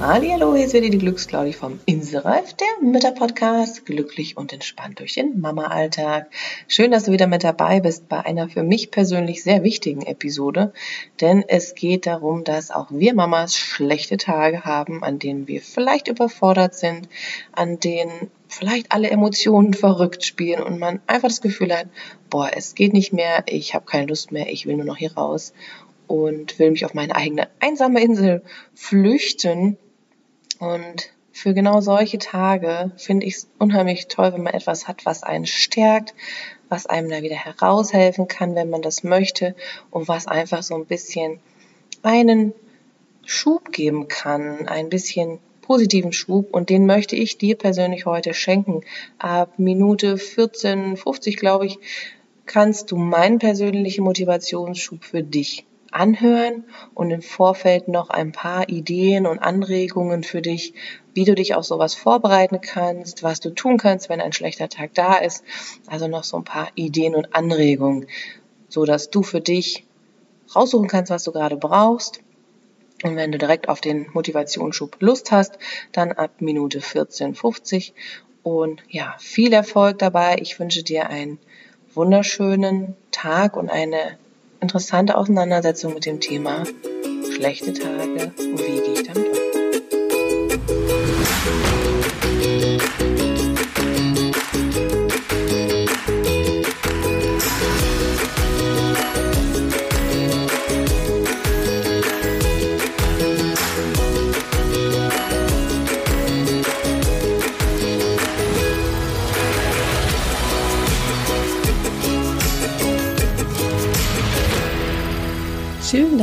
Hallo, hier ist wieder die Glücksclaudi vom Inselreif, der Mütterpodcast, glücklich und entspannt durch den Mama-Alltag. Schön, dass du wieder mit dabei bist bei einer für mich persönlich sehr wichtigen Episode, denn es geht darum, dass auch wir Mamas schlechte Tage haben, an denen wir vielleicht überfordert sind, an denen vielleicht alle Emotionen verrückt spielen und man einfach das Gefühl hat, boah, es geht nicht mehr, ich habe keine Lust mehr, ich will nur noch hier raus und will mich auf meine eigene einsame Insel flüchten und für genau solche Tage finde ich es unheimlich toll, wenn man etwas hat, was einen stärkt, was einem da wieder heraushelfen kann, wenn man das möchte und was einfach so ein bisschen einen Schub geben kann, ein bisschen positiven Schub und den möchte ich dir persönlich heute schenken. Ab Minute 14, 50 glaube ich, kannst du meinen persönlichen Motivationsschub für dich anhören und im Vorfeld noch ein paar Ideen und Anregungen für dich, wie du dich auf sowas vorbereiten kannst, was du tun kannst, wenn ein schlechter Tag da ist. Also noch so ein paar Ideen und Anregungen, so dass du für dich raussuchen kannst, was du gerade brauchst. Und wenn du direkt auf den Motivationsschub Lust hast, dann ab Minute 14, 50. Und ja, viel Erfolg dabei. Ich wünsche dir einen wunderschönen Tag und eine interessante Auseinandersetzung mit dem Thema. Schlechte Tage und wie gehe ich damit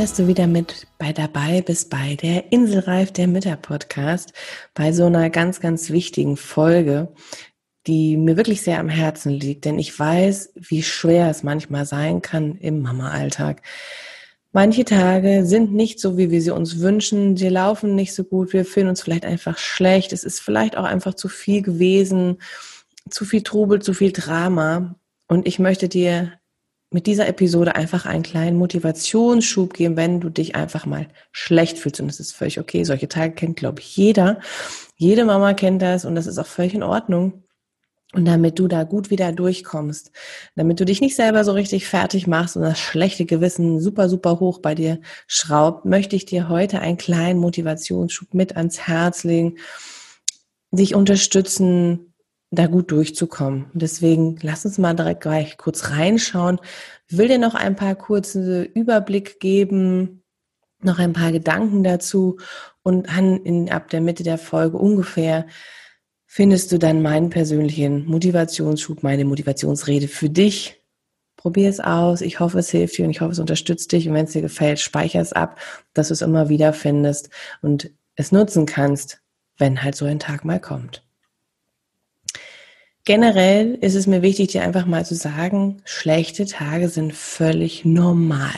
dass du wieder mit bei dabei bist bei der Inselreif der Mütter Podcast, bei so einer ganz, ganz wichtigen Folge, die mir wirklich sehr am Herzen liegt, denn ich weiß, wie schwer es manchmal sein kann im Mama-Alltag. Manche Tage sind nicht so, wie wir sie uns wünschen. Sie laufen nicht so gut. Wir fühlen uns vielleicht einfach schlecht. Es ist vielleicht auch einfach zu viel gewesen, zu viel Trubel, zu viel Drama. Und ich möchte dir mit dieser Episode einfach einen kleinen Motivationsschub geben, wenn du dich einfach mal schlecht fühlst. Und das ist völlig okay. Solche Tage kennt, glaube ich, jeder. Jede Mama kennt das und das ist auch völlig in Ordnung. Und damit du da gut wieder durchkommst, damit du dich nicht selber so richtig fertig machst und das schlechte Gewissen super, super hoch bei dir schraubt, möchte ich dir heute einen kleinen Motivationsschub mit ans Herz legen, dich unterstützen, da gut durchzukommen. Deswegen lass uns mal direkt gleich kurz reinschauen. Ich will dir noch ein paar kurze Überblick geben, noch ein paar Gedanken dazu und dann in, ab der Mitte der Folge ungefähr findest du dann meinen persönlichen Motivationsschub, meine Motivationsrede für dich. Probier es aus. Ich hoffe, es hilft dir und ich hoffe, es unterstützt dich. Und wenn es dir gefällt, speicher es ab, dass du es immer wieder findest und es nutzen kannst, wenn halt so ein Tag mal kommt. Generell ist es mir wichtig, dir einfach mal zu sagen, schlechte Tage sind völlig normal.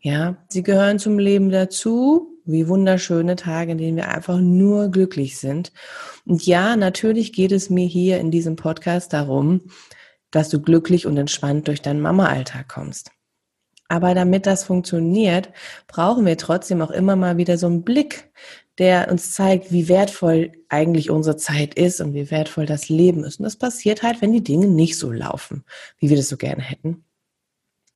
Ja, sie gehören zum Leben dazu, wie wunderschöne Tage, in denen wir einfach nur glücklich sind. Und ja, natürlich geht es mir hier in diesem Podcast darum, dass du glücklich und entspannt durch deinen Mama-Alltag kommst. Aber damit das funktioniert, brauchen wir trotzdem auch immer mal wieder so einen Blick der uns zeigt, wie wertvoll eigentlich unsere Zeit ist und wie wertvoll das Leben ist. Und das passiert halt, wenn die Dinge nicht so laufen, wie wir das so gerne hätten.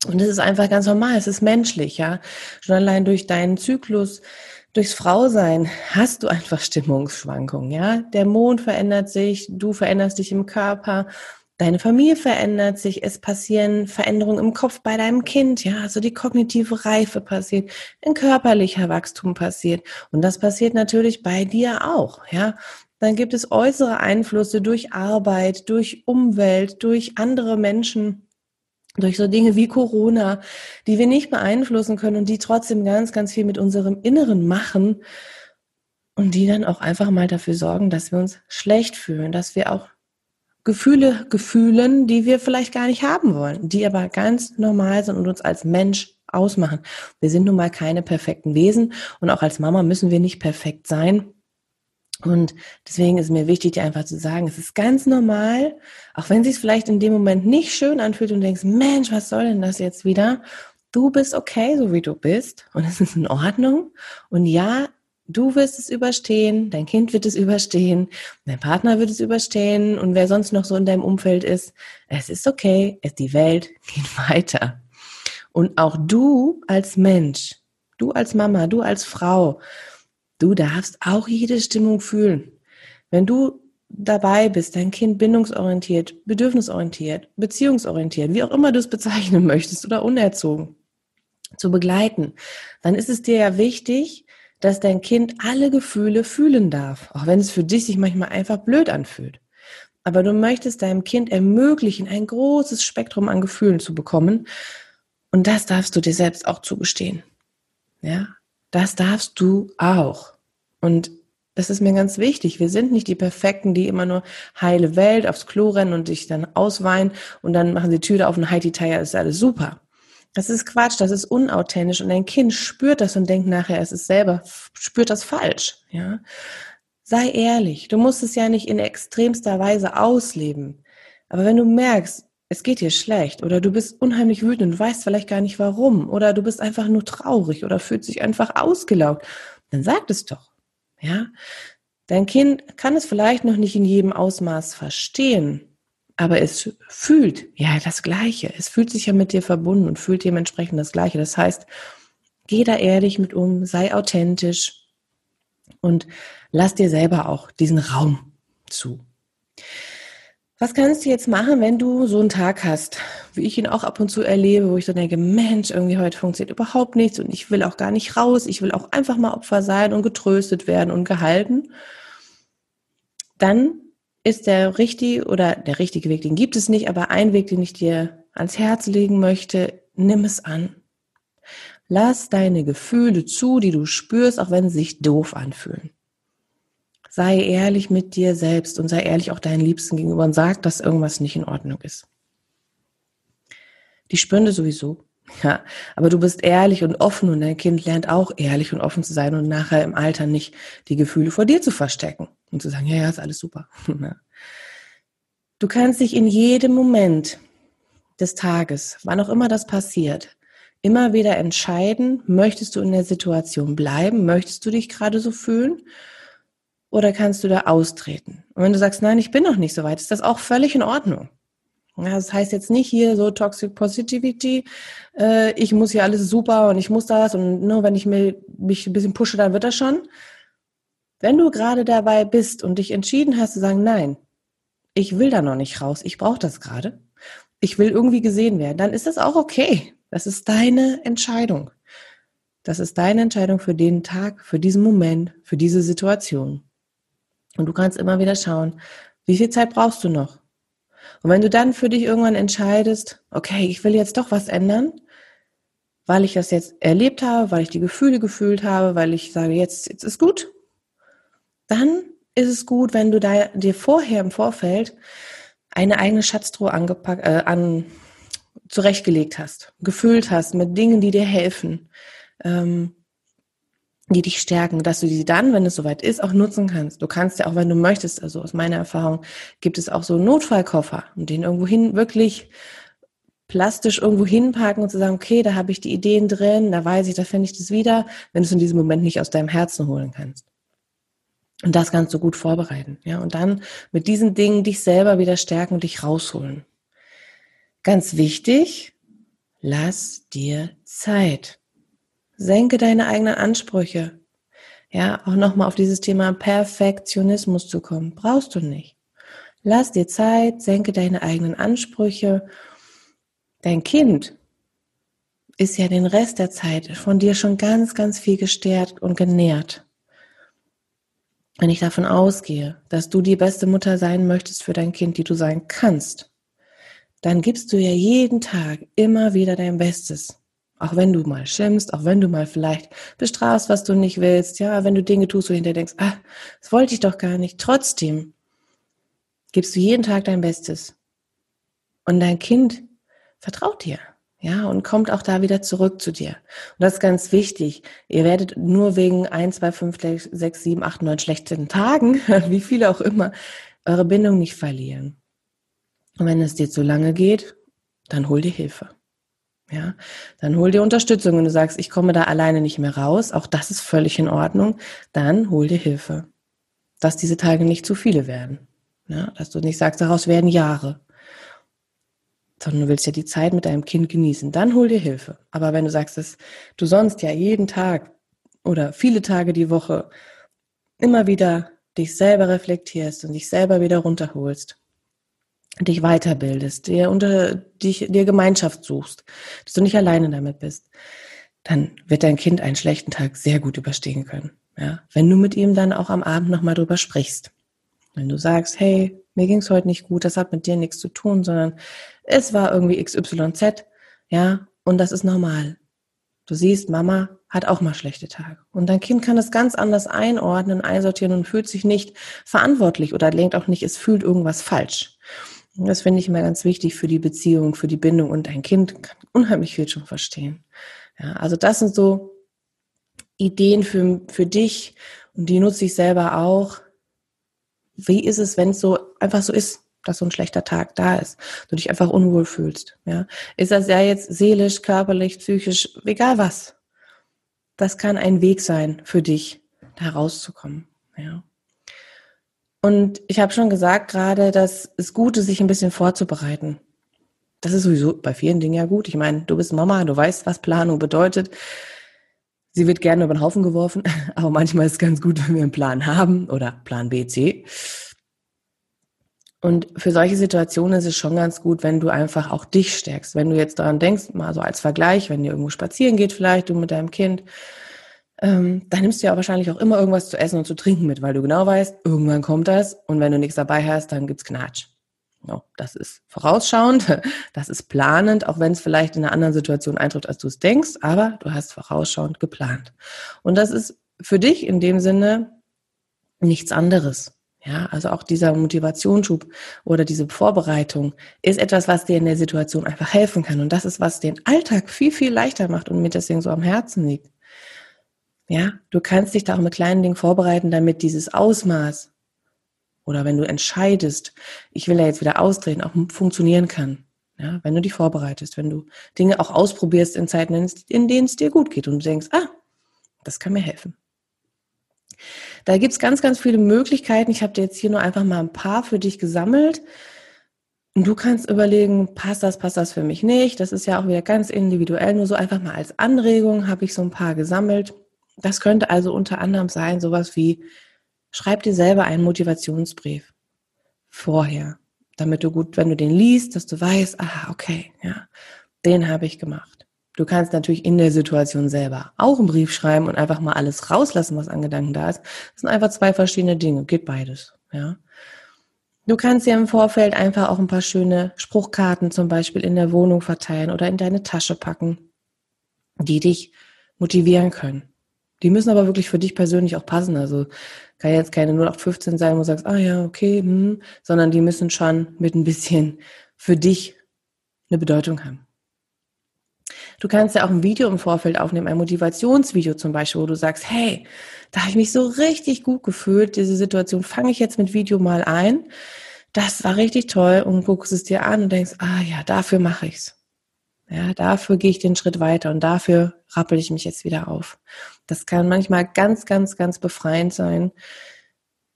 Und das ist einfach ganz normal, es ist menschlich, ja. Schon allein durch deinen Zyklus, durchs Frausein hast du einfach Stimmungsschwankungen, ja. Der Mond verändert sich, du veränderst dich im Körper Deine Familie verändert sich, es passieren Veränderungen im Kopf bei deinem Kind, ja, also die kognitive Reife passiert, ein körperlicher Wachstum passiert und das passiert natürlich bei dir auch, ja. Dann gibt es äußere Einflüsse durch Arbeit, durch Umwelt, durch andere Menschen, durch so Dinge wie Corona, die wir nicht beeinflussen können und die trotzdem ganz, ganz viel mit unserem Inneren machen und die dann auch einfach mal dafür sorgen, dass wir uns schlecht fühlen, dass wir auch Gefühle gefühlen, die wir vielleicht gar nicht haben wollen, die aber ganz normal sind und uns als Mensch ausmachen. Wir sind nun mal keine perfekten Wesen und auch als Mama müssen wir nicht perfekt sein. Und deswegen ist mir wichtig, dir einfach zu sagen, es ist ganz normal, auch wenn es vielleicht in dem Moment nicht schön anfühlt und denkst, Mensch, was soll denn das jetzt wieder? Du bist okay, so wie du bist und es ist in Ordnung. Und ja, du wirst es überstehen, dein Kind wird es überstehen, dein Partner wird es überstehen und wer sonst noch so in deinem Umfeld ist. Es ist okay, es, die Welt geht weiter. Und auch du als Mensch, du als Mama, du als Frau, Du darfst auch jede Stimmung fühlen. Wenn du dabei bist, dein Kind bindungsorientiert, bedürfnisorientiert, beziehungsorientiert, wie auch immer du es bezeichnen möchtest oder unerzogen, zu begleiten, dann ist es dir ja wichtig, dass dein Kind alle Gefühle fühlen darf, auch wenn es für dich sich manchmal einfach blöd anfühlt. Aber du möchtest deinem Kind ermöglichen, ein großes Spektrum an Gefühlen zu bekommen. Und das darfst du dir selbst auch zugestehen. Ja, das darfst du auch. Und das ist mir ganz wichtig. Wir sind nicht die Perfekten, die immer nur heile Welt aufs Klo rennen und sich dann ausweinen und dann machen sie Tür auf und Heidi Teier ist alles super. Das ist Quatsch, das ist unauthentisch und ein Kind spürt das und denkt nachher, es ist selber, spürt das falsch, ja. Sei ehrlich. Du musst es ja nicht in extremster Weise ausleben. Aber wenn du merkst, es geht dir schlecht oder du bist unheimlich wütend und weißt vielleicht gar nicht warum oder du bist einfach nur traurig oder fühlt sich einfach ausgelaugt, dann sag es doch. Ja? Dein Kind kann es vielleicht noch nicht in jedem Ausmaß verstehen, aber es fühlt ja das Gleiche. Es fühlt sich ja mit dir verbunden und fühlt dementsprechend das Gleiche. Das heißt, geh da ehrlich mit um, sei authentisch und lass dir selber auch diesen Raum zu. Was kannst du jetzt machen, wenn du so einen Tag hast, wie ich ihn auch ab und zu erlebe, wo ich so denke, Mensch, irgendwie heute funktioniert überhaupt nichts und ich will auch gar nicht raus, ich will auch einfach mal Opfer sein und getröstet werden und gehalten. Dann ist der richtige oder der richtige Weg, den gibt es nicht, aber ein Weg, den ich dir ans Herz legen möchte, nimm es an. Lass deine Gefühle zu, die du spürst, auch wenn sie sich doof anfühlen sei ehrlich mit dir selbst und sei ehrlich auch deinen Liebsten gegenüber und sag, dass irgendwas nicht in Ordnung ist. Die spüren das sowieso. Ja, aber du bist ehrlich und offen und dein Kind lernt auch ehrlich und offen zu sein und nachher im Alter nicht die Gefühle vor dir zu verstecken und zu sagen, ja, ja, ist alles super. Du kannst dich in jedem Moment des Tages, wann auch immer das passiert, immer wieder entscheiden, möchtest du in der Situation bleiben, möchtest du dich gerade so fühlen oder kannst du da austreten? Und wenn du sagst, nein, ich bin noch nicht so weit, ist das auch völlig in Ordnung. Das heißt jetzt nicht hier so Toxic Positivity, äh, ich muss hier alles super und ich muss das und nur wenn ich mich ein bisschen pushe, dann wird das schon. Wenn du gerade dabei bist und dich entschieden hast zu sagen, nein, ich will da noch nicht raus, ich brauche das gerade, ich will irgendwie gesehen werden, dann ist das auch okay. Das ist deine Entscheidung. Das ist deine Entscheidung für den Tag, für diesen Moment, für diese Situation. Und du kannst immer wieder schauen, wie viel Zeit brauchst du noch? Und wenn du dann für dich irgendwann entscheidest, okay, ich will jetzt doch was ändern, weil ich das jetzt erlebt habe, weil ich die Gefühle gefühlt habe, weil ich sage, jetzt, jetzt ist gut, dann ist es gut, wenn du da dir vorher im Vorfeld eine eigene Schatztruhe angepackt, äh, an, zurechtgelegt hast, gefüllt hast mit Dingen, die dir helfen, ähm, die dich stärken, dass du die dann, wenn es soweit ist, auch nutzen kannst. Du kannst ja auch, wenn du möchtest, also aus meiner Erfahrung, gibt es auch so Notfallkoffer und den irgendwo hin wirklich plastisch irgendwo hinpacken und zu sagen, okay, da habe ich die Ideen drin, da weiß ich, da finde ich das wieder, wenn du es in diesem Moment nicht aus deinem Herzen holen kannst. Und das kannst du gut vorbereiten, ja. Und dann mit diesen Dingen dich selber wieder stärken und dich rausholen. Ganz wichtig, lass dir Zeit. Senke deine eigenen Ansprüche. Ja, auch nochmal auf dieses Thema Perfektionismus zu kommen. Brauchst du nicht. Lass dir Zeit, senke deine eigenen Ansprüche. Dein Kind ist ja den Rest der Zeit von dir schon ganz, ganz viel gestärkt und genährt. Wenn ich davon ausgehe, dass du die beste Mutter sein möchtest für dein Kind, die du sein kannst, dann gibst du ja jeden Tag immer wieder dein Bestes. Auch wenn du mal schimpfst, auch wenn du mal vielleicht bestrafst, was du nicht willst, ja, wenn du Dinge tust, wo du hinterher denkst, ah, das wollte ich doch gar nicht. Trotzdem gibst du jeden Tag dein Bestes. Und dein Kind vertraut dir. Ja, und kommt auch da wieder zurück zu dir. Und das ist ganz wichtig. Ihr werdet nur wegen ein, zwei, fünf, sechs, sieben, acht, neun schlechten Tagen, wie viele auch immer, eure Bindung nicht verlieren. Und wenn es dir zu lange geht, dann hol dir Hilfe. Ja, dann hol dir Unterstützung. Wenn du sagst, ich komme da alleine nicht mehr raus, auch das ist völlig in Ordnung, dann hol dir Hilfe. Dass diese Tage nicht zu viele werden. Ja, dass du nicht sagst, daraus werden Jahre sondern du willst ja die Zeit mit deinem Kind genießen. Dann hol dir Hilfe. Aber wenn du sagst, dass du sonst ja jeden Tag oder viele Tage die Woche immer wieder dich selber reflektierst und dich selber wieder runterholst, dich weiterbildest, dir unter dich dir Gemeinschaft suchst, dass du nicht alleine damit bist, dann wird dein Kind einen schlechten Tag sehr gut überstehen können. Ja, wenn du mit ihm dann auch am Abend nochmal drüber sprichst. Wenn du sagst, hey, mir ging's heute nicht gut, das hat mit dir nichts zu tun, sondern es war irgendwie XYZ, ja, und das ist normal. Du siehst, Mama hat auch mal schlechte Tage. Und dein Kind kann das ganz anders einordnen, einsortieren und fühlt sich nicht verantwortlich oder denkt auch nicht, es fühlt irgendwas falsch. Und das finde ich immer ganz wichtig für die Beziehung, für die Bindung und dein Kind kann unheimlich viel schon verstehen. Ja, also das sind so Ideen für, für dich und die nutze ich selber auch. Wie ist es, wenn es so einfach so ist? dass so ein schlechter Tag da ist, du dich einfach unwohl fühlst. Ja, ist das ja jetzt seelisch, körperlich, psychisch, egal was. Das kann ein Weg sein für dich, da rauszukommen. Ja. Und ich habe schon gesagt gerade, dass es gut ist, sich ein bisschen vorzubereiten. Das ist sowieso bei vielen Dingen ja gut. Ich meine, du bist Mama, du weißt, was Planung bedeutet. Sie wird gerne über den Haufen geworfen, aber manchmal ist es ganz gut, wenn wir einen Plan haben oder Plan B, C. Und für solche Situationen ist es schon ganz gut, wenn du einfach auch dich stärkst. Wenn du jetzt daran denkst, mal so als Vergleich, wenn ihr irgendwo spazieren geht, vielleicht du mit deinem Kind, ähm, dann nimmst du ja wahrscheinlich auch immer irgendwas zu essen und zu trinken mit, weil du genau weißt, irgendwann kommt das und wenn du nichts dabei hast, dann gibt's Knatsch. No, das ist vorausschauend, das ist planend, auch wenn es vielleicht in einer anderen Situation eintritt, als du es denkst, aber du hast vorausschauend geplant. Und das ist für dich in dem Sinne nichts anderes. Ja, also auch dieser Motivationsschub oder diese Vorbereitung ist etwas, was dir in der Situation einfach helfen kann. Und das ist, was den Alltag viel, viel leichter macht und mir deswegen so am Herzen liegt. Ja, du kannst dich da auch mit kleinen Dingen vorbereiten, damit dieses Ausmaß oder wenn du entscheidest, ich will ja jetzt wieder austreten, auch funktionieren kann. Ja, wenn du dich vorbereitest, wenn du Dinge auch ausprobierst in Zeiten, in denen es dir gut geht und du denkst, ah, das kann mir helfen. Da gibt's ganz, ganz viele Möglichkeiten. Ich habe dir jetzt hier nur einfach mal ein paar für dich gesammelt. Und du kannst überlegen, passt das, passt das für mich nicht. Das ist ja auch wieder ganz individuell. Nur so einfach mal als Anregung habe ich so ein paar gesammelt. Das könnte also unter anderem sein, sowas wie, schreib dir selber einen Motivationsbrief vorher, damit du gut, wenn du den liest, dass du weißt, ah, okay, ja, den habe ich gemacht. Du kannst natürlich in der Situation selber auch einen Brief schreiben und einfach mal alles rauslassen, was an Gedanken da ist. Das sind einfach zwei verschiedene Dinge. Geht beides, ja. Du kannst dir im Vorfeld einfach auch ein paar schöne Spruchkarten zum Beispiel in der Wohnung verteilen oder in deine Tasche packen, die dich motivieren können. Die müssen aber wirklich für dich persönlich auch passen. Also kann jetzt keine 0815 sein, wo du sagst, ah ja, okay, hm, sondern die müssen schon mit ein bisschen für dich eine Bedeutung haben. Du kannst ja auch ein Video im Vorfeld aufnehmen, ein Motivationsvideo zum Beispiel, wo du sagst, hey, da habe ich mich so richtig gut gefühlt, diese Situation fange ich jetzt mit Video mal ein. Das war richtig toll und guckst es dir an und denkst, ah ja, dafür mache ich's. Ja, dafür gehe ich den Schritt weiter und dafür rappel ich mich jetzt wieder auf. Das kann manchmal ganz, ganz, ganz befreiend sein.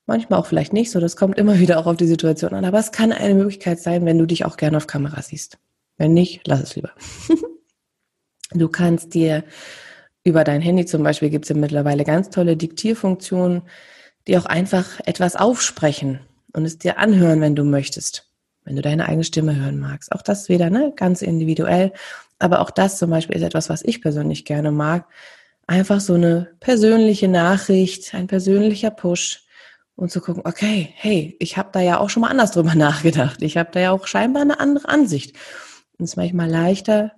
Manchmal auch vielleicht nicht so, das kommt immer wieder auch auf die Situation an. Aber es kann eine Möglichkeit sein, wenn du dich auch gerne auf Kamera siehst. Wenn nicht, lass es lieber. Du kannst dir über dein Handy zum Beispiel gibt es ja mittlerweile ganz tolle Diktierfunktionen, die auch einfach etwas aufsprechen und es dir anhören, wenn du möchtest, wenn du deine eigene Stimme hören magst. Auch das wieder ne, ganz individuell. Aber auch das zum Beispiel ist etwas, was ich persönlich gerne mag. Einfach so eine persönliche Nachricht, ein persönlicher Push und zu gucken, okay, hey, ich habe da ja auch schon mal anders drüber nachgedacht. Ich habe da ja auch scheinbar eine andere Ansicht. Und es ist manchmal leichter,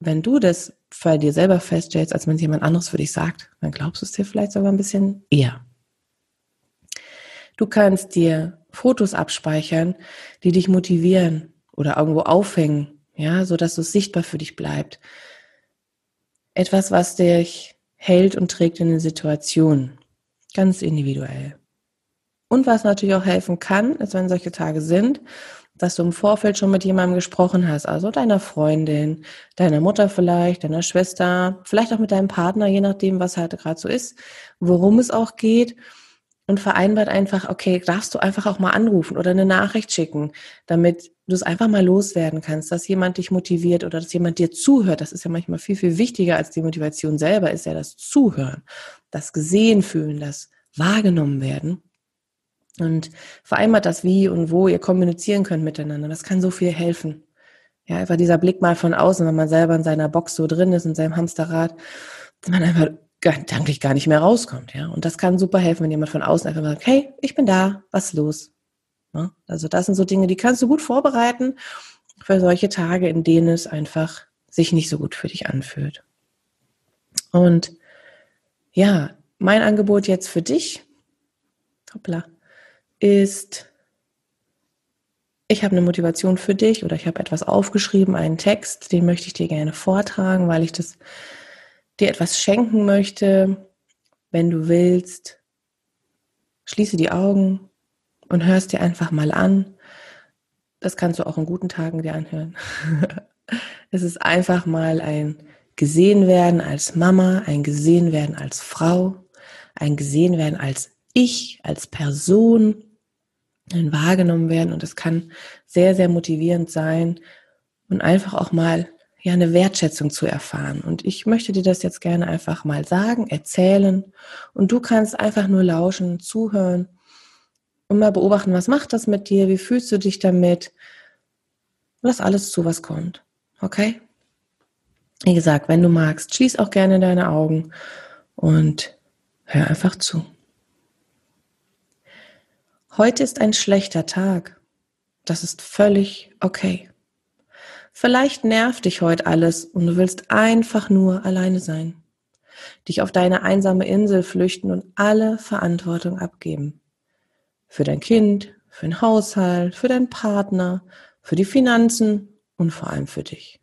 wenn du das bei dir selber feststellst, als wenn es jemand anderes für dich sagt, dann glaubst du es dir vielleicht sogar ein bisschen eher. Du kannst dir Fotos abspeichern, die dich motivieren oder irgendwo aufhängen, ja, so dass es sichtbar für dich bleibt. Etwas, was dich hält und trägt in den Situationen, ganz individuell. Und was natürlich auch helfen kann, ist, wenn solche Tage sind, dass du im Vorfeld schon mit jemandem gesprochen hast, also deiner Freundin, deiner Mutter vielleicht, deiner Schwester, vielleicht auch mit deinem Partner, je nachdem, was halt gerade so ist, worum es auch geht. Und vereinbart einfach, okay, darfst du einfach auch mal anrufen oder eine Nachricht schicken, damit du es einfach mal loswerden kannst, dass jemand dich motiviert oder dass jemand dir zuhört. Das ist ja manchmal viel, viel wichtiger als die Motivation selber, ist ja das Zuhören, das Gesehen fühlen, das wahrgenommen werden. Und vereinbart das, wie und wo ihr kommunizieren könnt miteinander. Das kann so viel helfen. Ja, einfach dieser Blick mal von außen, wenn man selber in seiner Box so drin ist, in seinem Hamsterrad, dass man einfach gedanklich gar nicht mehr rauskommt. Ja, und das kann super helfen, wenn jemand von außen einfach sagt, hey, ich bin da, was ist los? Ja, also das sind so Dinge, die kannst du gut vorbereiten für solche Tage, in denen es einfach sich nicht so gut für dich anfühlt. Und ja, mein Angebot jetzt für dich, hoppla, ist, ich habe eine Motivation für dich oder ich habe etwas aufgeschrieben, einen Text, den möchte ich dir gerne vortragen, weil ich das dir etwas schenken möchte. Wenn du willst, schließe die Augen und hörst dir einfach mal an. Das kannst du auch in guten Tagen dir anhören. es ist einfach mal ein gesehen werden als Mama, ein gesehen werden als Frau, ein gesehen werden als ich, als Person, wahrgenommen werden und es kann sehr, sehr motivierend sein und einfach auch mal ja eine Wertschätzung zu erfahren. Und ich möchte dir das jetzt gerne einfach mal sagen, erzählen und du kannst einfach nur lauschen, zuhören und mal beobachten, was macht das mit dir, wie fühlst du dich damit, lass alles zu, was kommt. Okay? Wie gesagt, wenn du magst, schließ auch gerne deine Augen und hör einfach zu. Heute ist ein schlechter Tag. Das ist völlig okay. Vielleicht nervt dich heute alles und du willst einfach nur alleine sein. Dich auf deine einsame Insel flüchten und alle Verantwortung abgeben. Für dein Kind, für den Haushalt, für deinen Partner, für die Finanzen und vor allem für dich.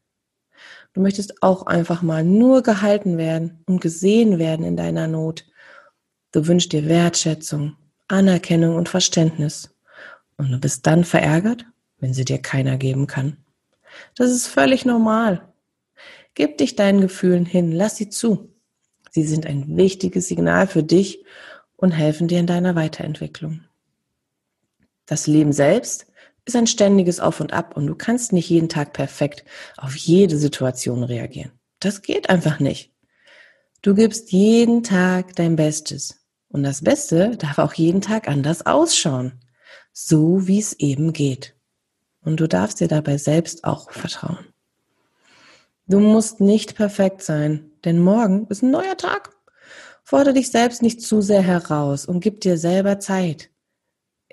Du möchtest auch einfach mal nur gehalten werden und gesehen werden in deiner Not. Du wünschst dir Wertschätzung, Anerkennung und Verständnis. Und du bist dann verärgert, wenn sie dir keiner geben kann. Das ist völlig normal. Gib dich deinen Gefühlen hin, lass sie zu. Sie sind ein wichtiges Signal für dich und helfen dir in deiner Weiterentwicklung. Das Leben selbst ist ein ständiges Auf und Ab und du kannst nicht jeden Tag perfekt auf jede Situation reagieren. Das geht einfach nicht. Du gibst jeden Tag dein Bestes und das Beste darf auch jeden Tag anders ausschauen, so wie es eben geht. Und du darfst dir dabei selbst auch vertrauen. Du musst nicht perfekt sein, denn morgen ist ein neuer Tag. Fordere dich selbst nicht zu sehr heraus und gib dir selber Zeit.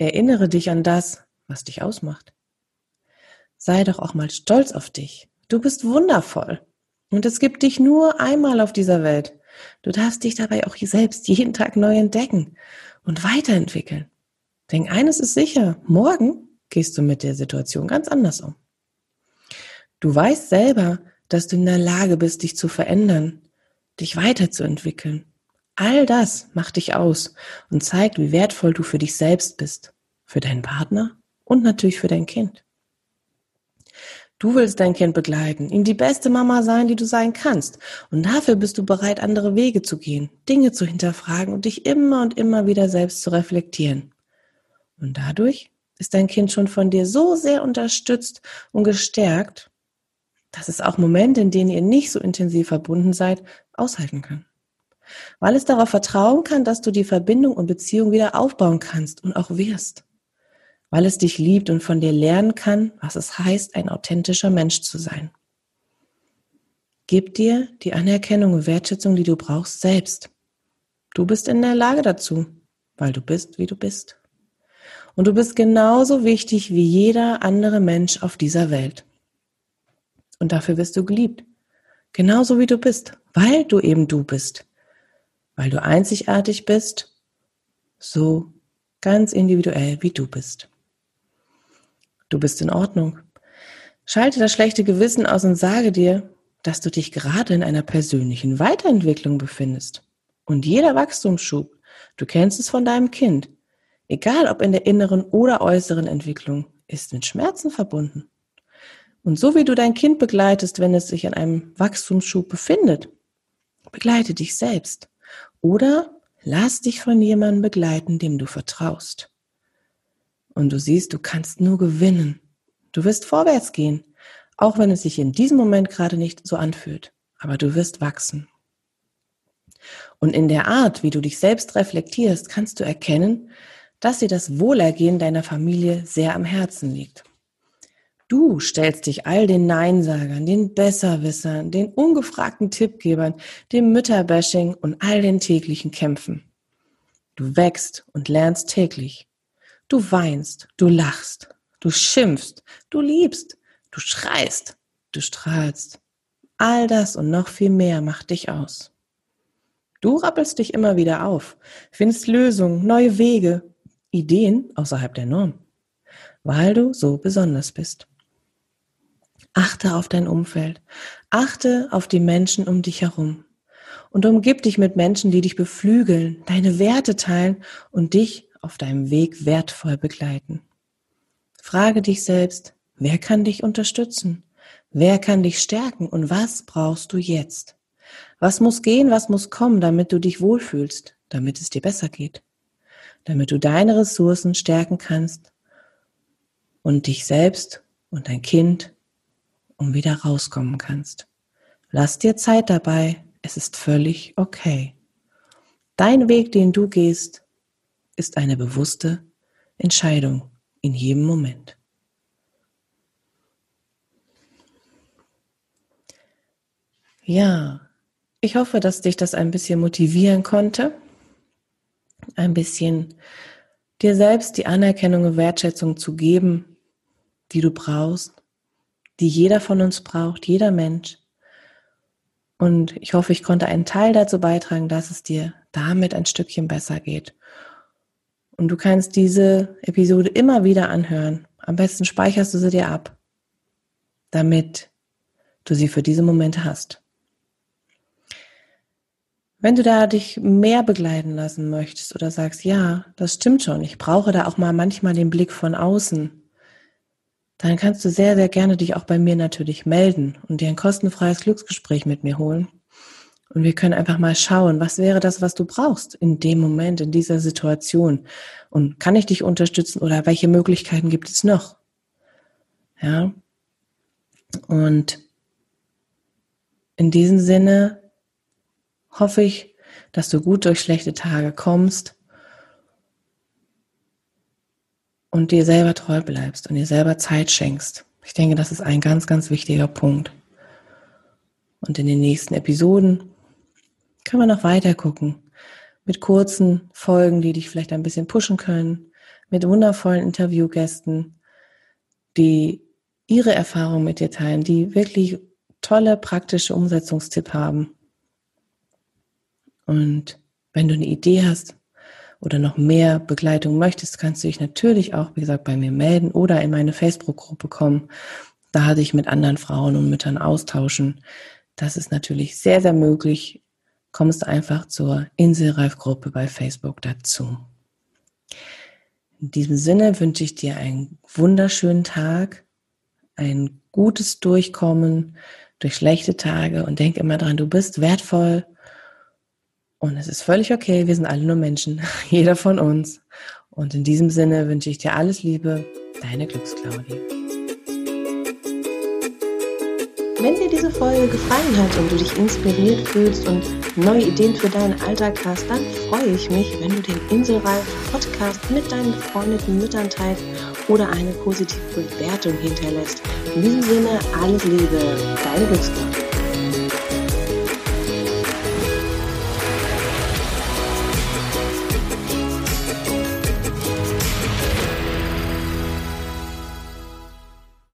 Erinnere dich an das, was dich ausmacht. Sei doch auch mal stolz auf dich. Du bist wundervoll. Und es gibt dich nur einmal auf dieser Welt. Du darfst dich dabei auch selbst jeden Tag neu entdecken und weiterentwickeln. Denn eines ist sicher, morgen gehst du mit der Situation ganz anders um. Du weißt selber, dass du in der Lage bist, dich zu verändern, dich weiterzuentwickeln. All das macht dich aus und zeigt, wie wertvoll du für dich selbst bist, für deinen Partner und natürlich für dein Kind. Du willst dein Kind begleiten, ihm die beste Mama sein, die du sein kannst. Und dafür bist du bereit, andere Wege zu gehen, Dinge zu hinterfragen und dich immer und immer wieder selbst zu reflektieren. Und dadurch ist dein Kind schon von dir so sehr unterstützt und gestärkt, dass es auch Momente, in denen ihr nicht so intensiv verbunden seid, aushalten kann. Weil es darauf vertrauen kann, dass du die Verbindung und Beziehung wieder aufbauen kannst und auch wirst weil es dich liebt und von dir lernen kann, was es heißt, ein authentischer Mensch zu sein. Gib dir die Anerkennung und Wertschätzung, die du brauchst, selbst. Du bist in der Lage dazu, weil du bist, wie du bist. Und du bist genauso wichtig wie jeder andere Mensch auf dieser Welt. Und dafür wirst du geliebt. Genauso wie du bist, weil du eben du bist. Weil du einzigartig bist, so ganz individuell wie du bist. Du bist in Ordnung. Schalte das schlechte Gewissen aus und sage dir, dass du dich gerade in einer persönlichen Weiterentwicklung befindest. Und jeder Wachstumsschub, du kennst es von deinem Kind, egal ob in der inneren oder äußeren Entwicklung, ist mit Schmerzen verbunden. Und so wie du dein Kind begleitest, wenn es sich in einem Wachstumsschub befindet, begleite dich selbst. Oder lass dich von jemandem begleiten, dem du vertraust. Und du siehst, du kannst nur gewinnen. Du wirst vorwärts gehen, auch wenn es sich in diesem Moment gerade nicht so anfühlt. Aber du wirst wachsen. Und in der Art, wie du dich selbst reflektierst, kannst du erkennen, dass dir das Wohlergehen deiner Familie sehr am Herzen liegt. Du stellst dich all den Neinsagern, den Besserwissern, den ungefragten Tippgebern, dem Mütterbashing und all den täglichen Kämpfen. Du wächst und lernst täglich. Du weinst, du lachst, du schimpfst, du liebst, du schreist, du strahlst. All das und noch viel mehr macht dich aus. Du rappelst dich immer wieder auf, findest Lösungen, neue Wege, Ideen außerhalb der Norm, weil du so besonders bist. Achte auf dein Umfeld. Achte auf die Menschen um dich herum. Und umgib dich mit Menschen, die dich beflügeln, deine Werte teilen und dich auf deinem Weg wertvoll begleiten. Frage dich selbst, wer kann dich unterstützen? Wer kann dich stärken und was brauchst du jetzt? Was muss gehen, was muss kommen, damit du dich wohlfühlst, damit es dir besser geht? Damit du deine Ressourcen stärken kannst und dich selbst und dein Kind und wieder rauskommen kannst. Lass dir Zeit dabei, es ist völlig okay. Dein Weg, den du gehst, ist eine bewusste Entscheidung in jedem Moment. Ja, ich hoffe, dass dich das ein bisschen motivieren konnte, ein bisschen dir selbst die Anerkennung und Wertschätzung zu geben, die du brauchst, die jeder von uns braucht, jeder Mensch. Und ich hoffe, ich konnte einen Teil dazu beitragen, dass es dir damit ein Stückchen besser geht. Und du kannst diese Episode immer wieder anhören. Am besten speicherst du sie dir ab, damit du sie für diese Momente hast. Wenn du da dich mehr begleiten lassen möchtest oder sagst, ja, das stimmt schon, ich brauche da auch mal manchmal den Blick von außen, dann kannst du sehr, sehr gerne dich auch bei mir natürlich melden und dir ein kostenfreies Glücksgespräch mit mir holen. Und wir können einfach mal schauen, was wäre das, was du brauchst in dem Moment, in dieser Situation? Und kann ich dich unterstützen oder welche Möglichkeiten gibt es noch? Ja. Und in diesem Sinne hoffe ich, dass du gut durch schlechte Tage kommst und dir selber treu bleibst und dir selber Zeit schenkst. Ich denke, das ist ein ganz, ganz wichtiger Punkt. Und in den nächsten Episoden können wir noch weiter gucken. Mit kurzen Folgen, die dich vielleicht ein bisschen pushen können. Mit wundervollen Interviewgästen, die ihre Erfahrungen mit dir teilen, die wirklich tolle praktische Umsetzungstipp haben. Und wenn du eine Idee hast, oder noch mehr Begleitung möchtest, kannst du dich natürlich auch, wie gesagt, bei mir melden oder in meine Facebook-Gruppe kommen. Da dich mit anderen Frauen und Müttern austauschen. Das ist natürlich sehr, sehr möglich. Kommst einfach zur Inselreif-Gruppe bei Facebook dazu. In diesem Sinne wünsche ich dir einen wunderschönen Tag, ein gutes Durchkommen durch schlechte Tage und denk immer dran, du bist wertvoll und es ist völlig okay, wir sind alle nur Menschen, jeder von uns. Und in diesem Sinne wünsche ich dir alles Liebe, deine Glücksclaudie. Wenn dir diese Folge gefallen hat und du dich inspiriert fühlst und neue Ideen für deinen Alltag hast, dann freue ich mich, wenn du den Inselreif Podcast mit deinen befreundeten Müttern teilst oder eine positive Bewertung hinterlässt. In diesem Sinne alles Liebe, deine Glücksclaudie.